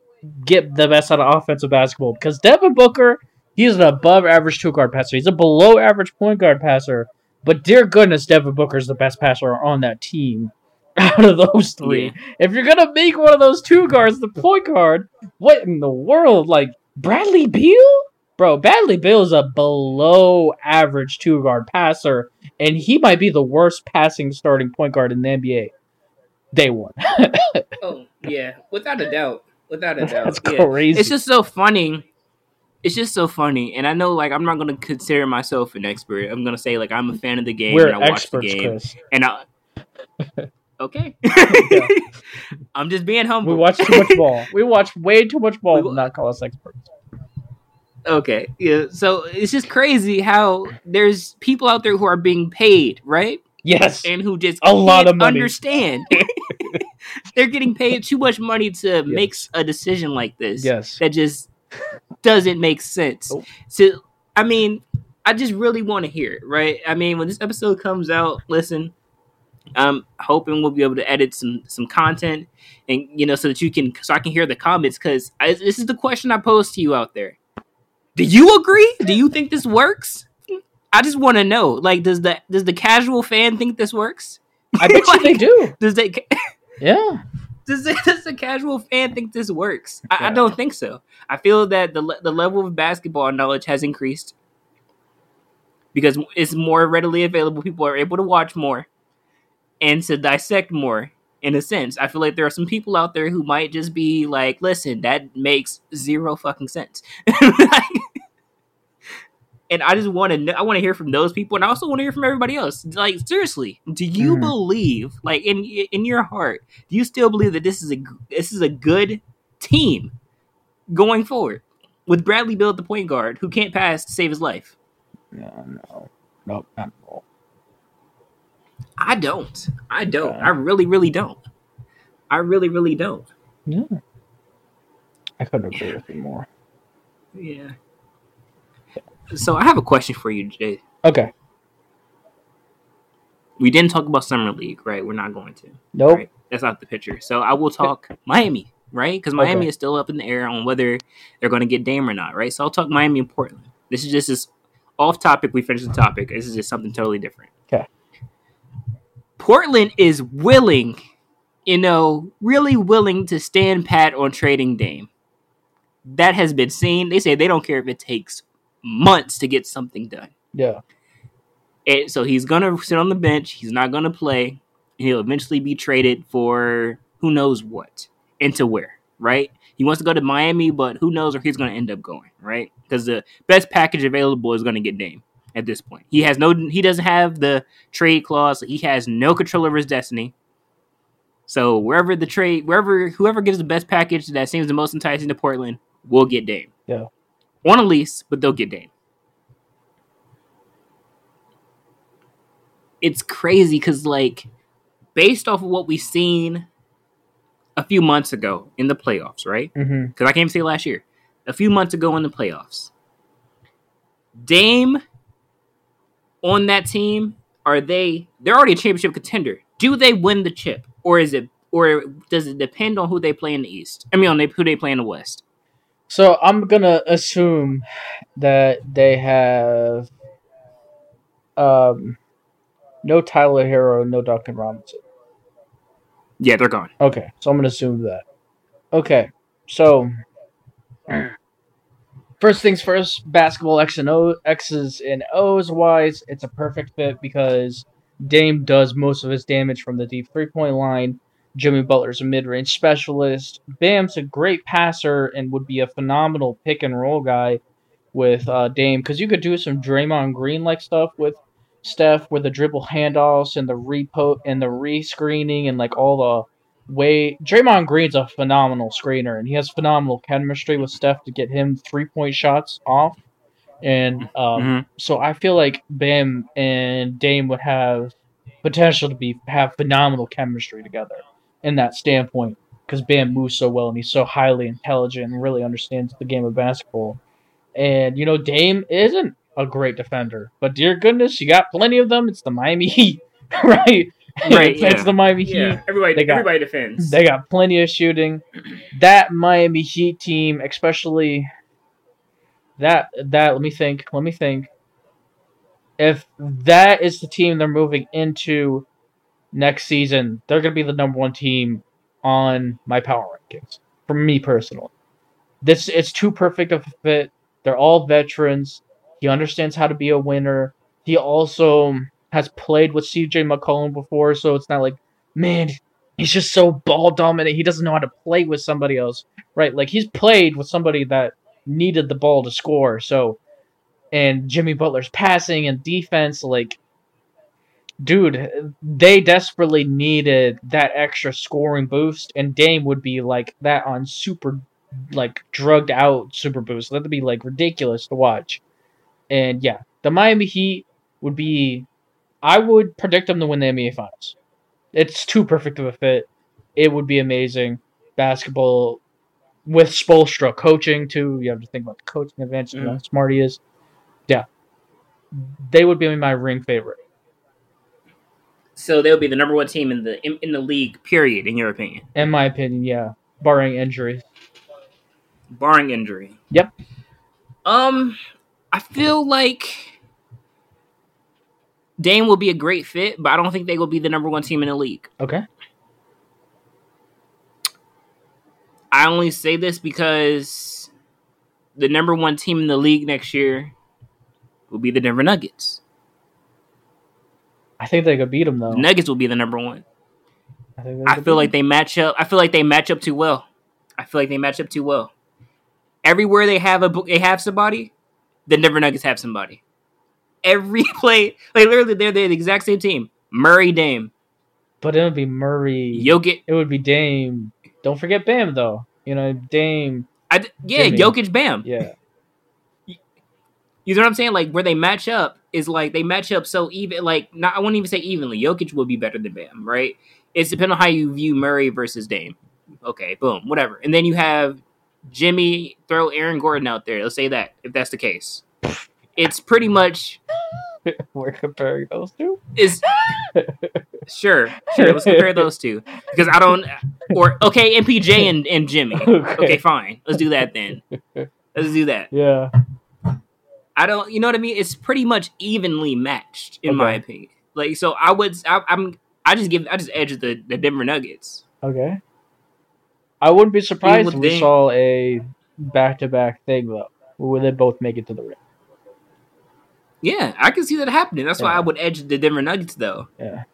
get the best out of offensive basketball because Devin Booker, he's an above average two guard passer. He's a below average point guard passer. But dear goodness, Devin Booker is the best passer on that team out of those three. Yeah. If you're gonna make one of those two guards the point guard, what in the world? Like Bradley Beal? Bro, Bradley Beal is a below average two guard passer, and he might be the worst passing starting point guard in the NBA. Day one. Oh yeah, without a doubt, without a doubt. That's yeah. crazy. It's just so funny. It's just so funny, and I know like I'm not gonna consider myself an expert. I'm gonna say like I'm a fan of the game We're and I watch the game, Chris. and I. Okay. I'm just being humble. We watch too much ball. We watch way too much ball We- to not call us experts. Okay. Yeah. So it's just crazy how there's people out there who are being paid, right? Yes. And who just A lot of money. understand. They're getting paid too much money to make a decision like this. Yes. That just doesn't make sense. Nope. So I mean, I just really want to hear it, right? I mean, when this episode comes out, listen, I'm hoping we'll be able to edit some some content, and you know, so that you can, so I can hear the comments. Because this is the question I pose to you out there: Do you agree? Do you think this works? I just want to know. Like, does the does the casual fan think this works? I bet you they do. Does they? Yeah. Does, does the casual fan think this works? I, I don't think so. I feel that the the level of basketball knowledge has increased because it's more readily available. People are able to watch more and to dissect more. In a sense, I feel like there are some people out there who might just be like, "Listen, that makes zero fucking sense." and I just want to know, I want to hear from those people, and I also want to hear from everybody else. Like, seriously, do you Mhm. believe, like in in your heart, do you still believe that this is a this is a good team going forward with Bradley Beal at the point guard who can't pass to save his life? No, no. Nope, not at all. I don't. I don't. Yeah. I really, really don't. I really, really don't. Yeah. I couldn't agree with you more. Yeah. So I have a question for you, Jay. Okay. We didn't talk about summer league, right? We're not going to. Nope. Right? That's not the picture. So I will talk Miami, right? Because Miami Okay. is still up in the air on whether they're going to get Dame or not, right? So I'll talk Miami and Portland. This is just this off topic. We finished the topic. This is just something totally different. Okay. Portland is willing, you know, really willing to stand pat on trading Dame. That has been seen. They say they don't care if it takes months to get something done. Yeah. And so he's gonna sit on the bench. He's not gonna play. And he'll eventually be traded for who knows what into where, right? He wants to go to Miami, but who knows where he's gonna end up going, right? Because the best package available is gonna get Dame at this point. He has no. He doesn't have the trade clause. He has no control over his destiny. So wherever the trade, wherever whoever gives the best package that seems the most enticing to Portland, will get Dame. Yeah. On a lease, but they'll get Dame. it's crazy because like based off of what we've seen a few months ago in the playoffs, right? Mm-hmm. Because I can't even say last year. A few months ago in the playoffs, Dame on that team are they? They're already a championship contender. Do they win the chip, or is it, or does it depend on who they play in the East? I mean, on they, who they play in the West. So I'm gonna assume that they have um no Tyler Herro, no Duncan Robinson. Yeah, they're gone. Okay, so I'm gonna assume that. Okay, so first things first, basketball X and O X's and O's wise, it's a perfect fit because Dame does most of his damage from the deep three point line. Jimmy Butler's a mid-range specialist. Bam's a great passer and would be a phenomenal pick and roll guy with uh, Dame because you could do some Draymond Green like stuff with Steph with the dribble handoffs and the repo and the rescreening and like all the way Draymond Green's a phenomenal screener and he has phenomenal chemistry with Steph to get him three point shots off. And um, Mhm. so I feel like Bam and Dame would have potential to be have phenomenal chemistry together in that standpoint because Bam moves so well and he's so highly intelligent and really understands the game of basketball. And you know, Dame isn't a great defender, but dear goodness, you got plenty of them. It's the Miami Heat, right? Right, it's, yeah. it's the Miami Heat. Yeah, everybody, They got- everybody defends. They got plenty of shooting. That Miami Heat team, especially that that let me think, let me think. If that is the team they're moving into next season, they're gonna be the number one team on my power rankings. For me personally. This it's too perfect of a fit. They're all veterans. He understands how to be a winner. He also has played with CJ McCollum before, so it's not like, man, he's just so ball dominant. He doesn't know how to play with somebody else, right? Like he's played with somebody that needed the ball to score. So, and Jimmy Butler's passing and defense, like, dude, they desperately needed that extra scoring boost, and Dame would be like that on super, like drugged out super boost. That'd be like ridiculous to watch. And yeah, the Miami Heat would be. I would predict them to win the NBA Finals. It's too perfect of a fit. It would be amazing. Basketball with Spoelstra coaching too. You have to think about the coaching advantage and how mm-hmm. smart he is. Yeah, they would be my ring favorite. So they'll be the number one team in the in, in the league. Period. In your opinion, In my opinion, yeah, barring injury. barring injury. Yep. Um, I feel like Dame will be a great fit, but I don't think they will be the number one team in the league. Okay. I only say this because the number one team in the league next year will be the Denver Nuggets. I think they could beat them though. Nuggets will be the number one. I, I feel like they match up. I feel like they match up too well. I feel like they match up too well. Everywhere they have a they have somebody, the Denver Nuggets have somebody. Every play, like literally, they're, they're the exact same team. Murray, Dame. But it would be Murray. Jokic. It would be Dame. Don't forget Bam though. You know Dame. I yeah, Jimmy. Jokic, Bam. Yeah. You know what I'm saying? Like where they match up is like they match up so even. Like not, I wouldn't even say evenly. Jokic will be better than Bam, right? It's depending on how you view Murray versus Dame. Okay, boom, whatever. And then you have Jimmy throw Aaron Gordon out there. Let's say that if that's the case, it's pretty much We're comparing those two. is sure, sure. Let's compare those two because I don't or okay, MPJ and, and Jimmy. Okay. Okay, fine. Let's do that then. Let's do that. Yeah. I don't, you know what I mean? It's pretty much evenly matched in my opinion. Like, so I would, I, I'm, I just give, I just edge the the Denver Nuggets. Okay. I wouldn't be surprised if we saw a back-to-back thing though, where they both make it to the ring. Yeah, I can see that happening. That's why I would edge the Denver Nuggets, though. Yeah.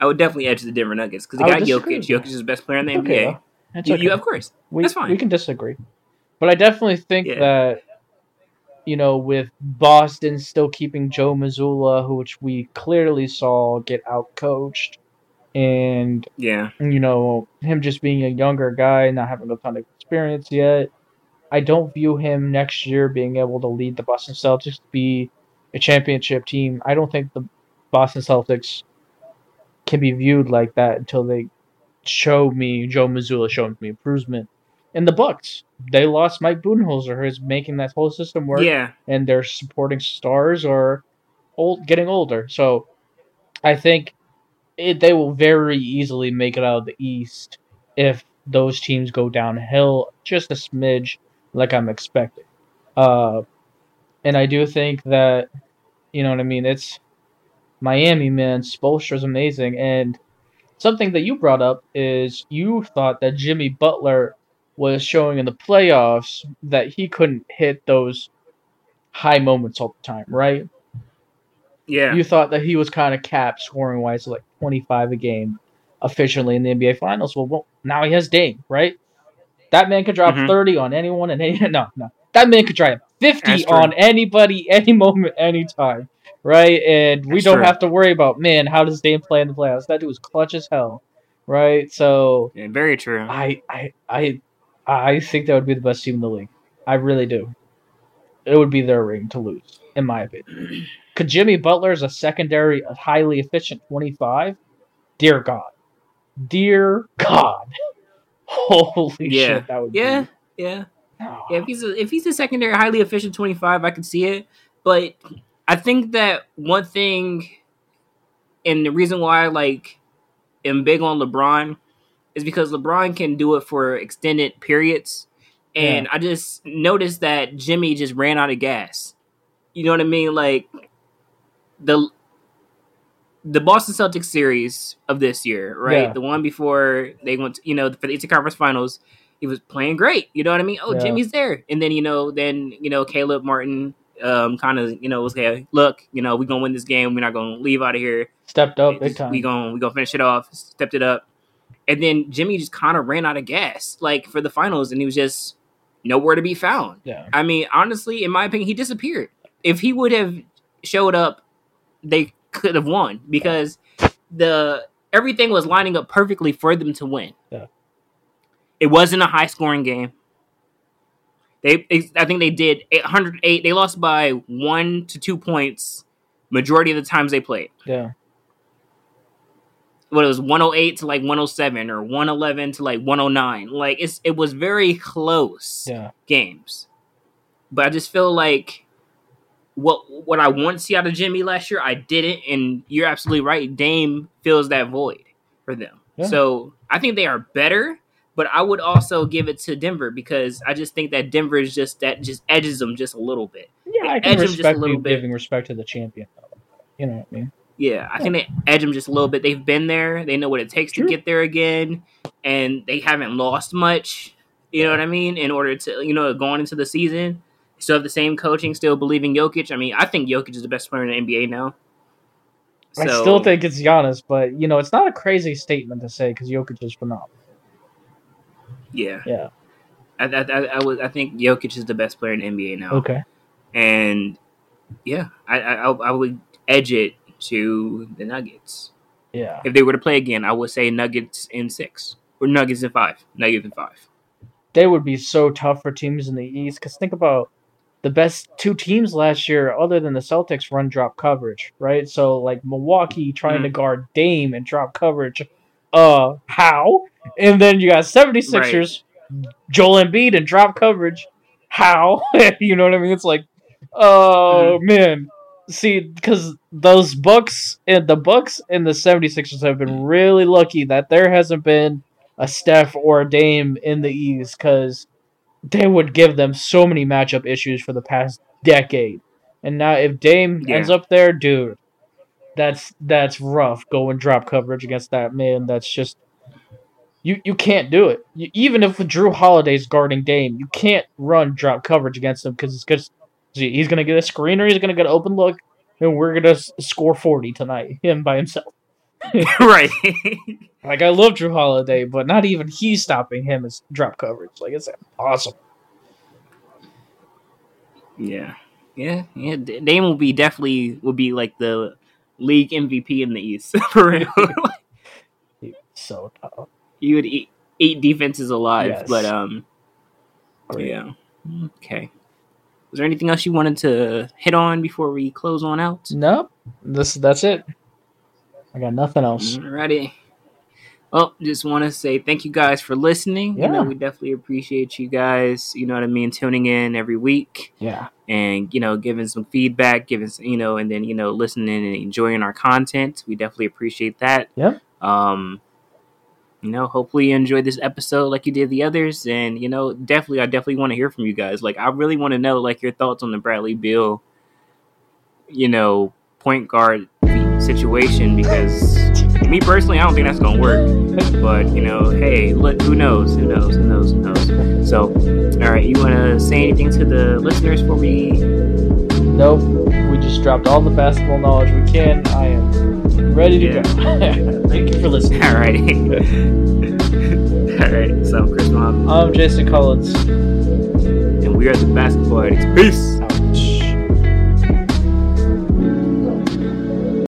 I would definitely edge the Denver Nuggets because they I got Jokic. Jokic is the best player in the It's NBA. okay. You- okay. you- of course. we, that's fine. We can disagree, but I definitely think Yeah. that you know, with Boston still keeping Joe Mazzulla, who which we clearly saw get outcoached, and Yeah, you know him just being a younger guy, not having a ton of experience yet. I don't view him next year being able to lead the Boston Celtics to be a championship team. I don't think the Boston Celtics can be viewed like that until they show me Joe Mazzulla showing me improvement. And the Bucks, they lost Mike Budenholzer, who's making that whole system work yeah, and their supporting stars are old, getting older. So I think it, they will very easily make it out of the East if those teams go downhill just a smidge, like I'm expecting. Uh, and I do think that you know what I mean. It's Miami, man. Spoelstra's amazing, and something that you brought up is you thought that Jimmy Butler was showing in the playoffs that he couldn't hit those high moments all the time, right? yeah. You thought that he was kind of capped scoring wise, like 25 a game. efficiently in the NBA Finals. Well, well now he has Dame, right? That man could drop Mhm. 30 on anyone and any no, no. That man could drop 50 on anybody, any moment, anytime. Right? And we That's don't true. have to worry about, man, how does Dame play in the playoffs? That dude was clutch as hell. Right? So Yeah, very true. I I I I think that would be the best team in the league. I really do. It would be their ring to lose, in my opinion. Could Jimmy Butler is a secondary, a highly efficient twenty five? Dear God, dear God, holy Yeah. shit, that would yeah, be. yeah. Oh, Yeah, if he's a, if he's a secondary highly efficient 25, I can see it. But I think that one thing, and the reason why I like am big on LeBron is because LeBron can do it for extended periods, and I just noticed that Jimmy just ran out of gas. You know what I mean? Like the the Boston Celtics series of this year, right? Yeah. The one before they went, to, you know, for the Eastern Conference Finals he was playing great. You know what I mean? Oh, Yeah. Jimmy's there. And then, you know, then, you know, Caleb Martin um kind of, you know, was like, look, you know, we're gonna win this game. We're not gonna leave out of here. stepped up big time. We gonna we gonna finish it off, stepped it up. And then Jimmy just kind of ran out of gas, like for the finals, and he was just nowhere to be found. yeah, I mean, honestly, in my opinion, he disappeared. If he would have showed up, they could have won because the everything was lining up perfectly for them to win. Yeah. It wasn't a high scoring game. They, I think they did 808. They lost by one to two points majority of the times they played. yeah, What it was 108 to like 107 or 111 to like 109. Like it's it was very close yeah, games. But I just feel like what what I want to see out of Jimmy last year, I didn't, and you're absolutely right. Dame fills that void for them. Yeah. So I think they are better, but I would also give it to Denver because I just think that Denver is just that just edges them just a little bit. yeah. I Edge can him just a respect little you bit. giving respect to the champion. You know what I mean? Yeah, I think they edge them just a little bit. They've been there. They know what it takes True. to get there again, and they haven't lost much. You know what I mean? In order to, you know, going into the season, still have the same coaching, still believing Jokic. I mean, I think Jokic is the best player in the NBA now. I still think it's Giannis, but you know, it's not a crazy statement to say because Jokic is phenomenal. yeah, Yeah. I, I, I, I would, I think Jokic is the best player in the NBA now. Okay. and yeah, I, I I would edge it to the Nuggets. Yeah. If they were to play again, I would say Nuggets in six or Nuggets in five. Nuggets in five. they would be so tough for teams in the East. Because think about the best two teams last year, other than the Celtics, run drop coverage, right? So like Milwaukee trying Mhm. to guard Dame and drop coverage. Uh, how? And then you got 76ers, Joel Embiid and drop coverage. How? you know what I mean? It's like, oh man. See, because those Bucks and the Bucks and the 76ers have been really lucky that there hasn't been a Steph or a Dame in the East because they would give them so many matchup issues for the past decade. And now if Dame Yeah. ends up there, dude, that's that's rough going drop coverage against that man. That's just you you can't do it. You, even if Jrue Holiday's guarding Dame, you can't run drop coverage against him because it's because he's gonna get a screener, he's gonna get an open look, and we're gonna s- score forty tonight him by himself. right. Like I love Jrue Holiday, but not even he's stopping him as drop coverage. Like it's awesome. yeah. Yeah. Yeah. Dame will be definitely will be like the league MVP in the East for real. So tough. he would eat eat defenses alive. Yes. But um, Great. yeah. Okay. Was there anything else you wanted to hit on before we close on out? Nope. This that's it. I got nothing else. Alrighty. Well, just want to say thank you guys for listening. You know, Yeah. we definitely appreciate you guys. You know what I mean, tuning in every week Yeah. and you know giving some feedback, giving some- you know, and then you know listening and enjoying our content. We definitely appreciate that. Yep. Um, you know, hopefully you enjoyed this episode like you did the others, and you know, definitely, I definitely want to hear from you guys. Like, I really want to know like your thoughts on the Bradley Beal, you know, point guard situation because me personally, I don't think that's gonna work. But you know, hey, look, who knows? Who knows? Who knows? Who knows? So, all right, you want to say anything to the listeners before we? Nope. We just dropped all the basketball knowledge we can. I am ready to Yeah. go. Thank you for listening. Alrighty. Alright, so I'm Chris Mob, I'm Jason Collins. and we are the Basketball Addicts. Peace!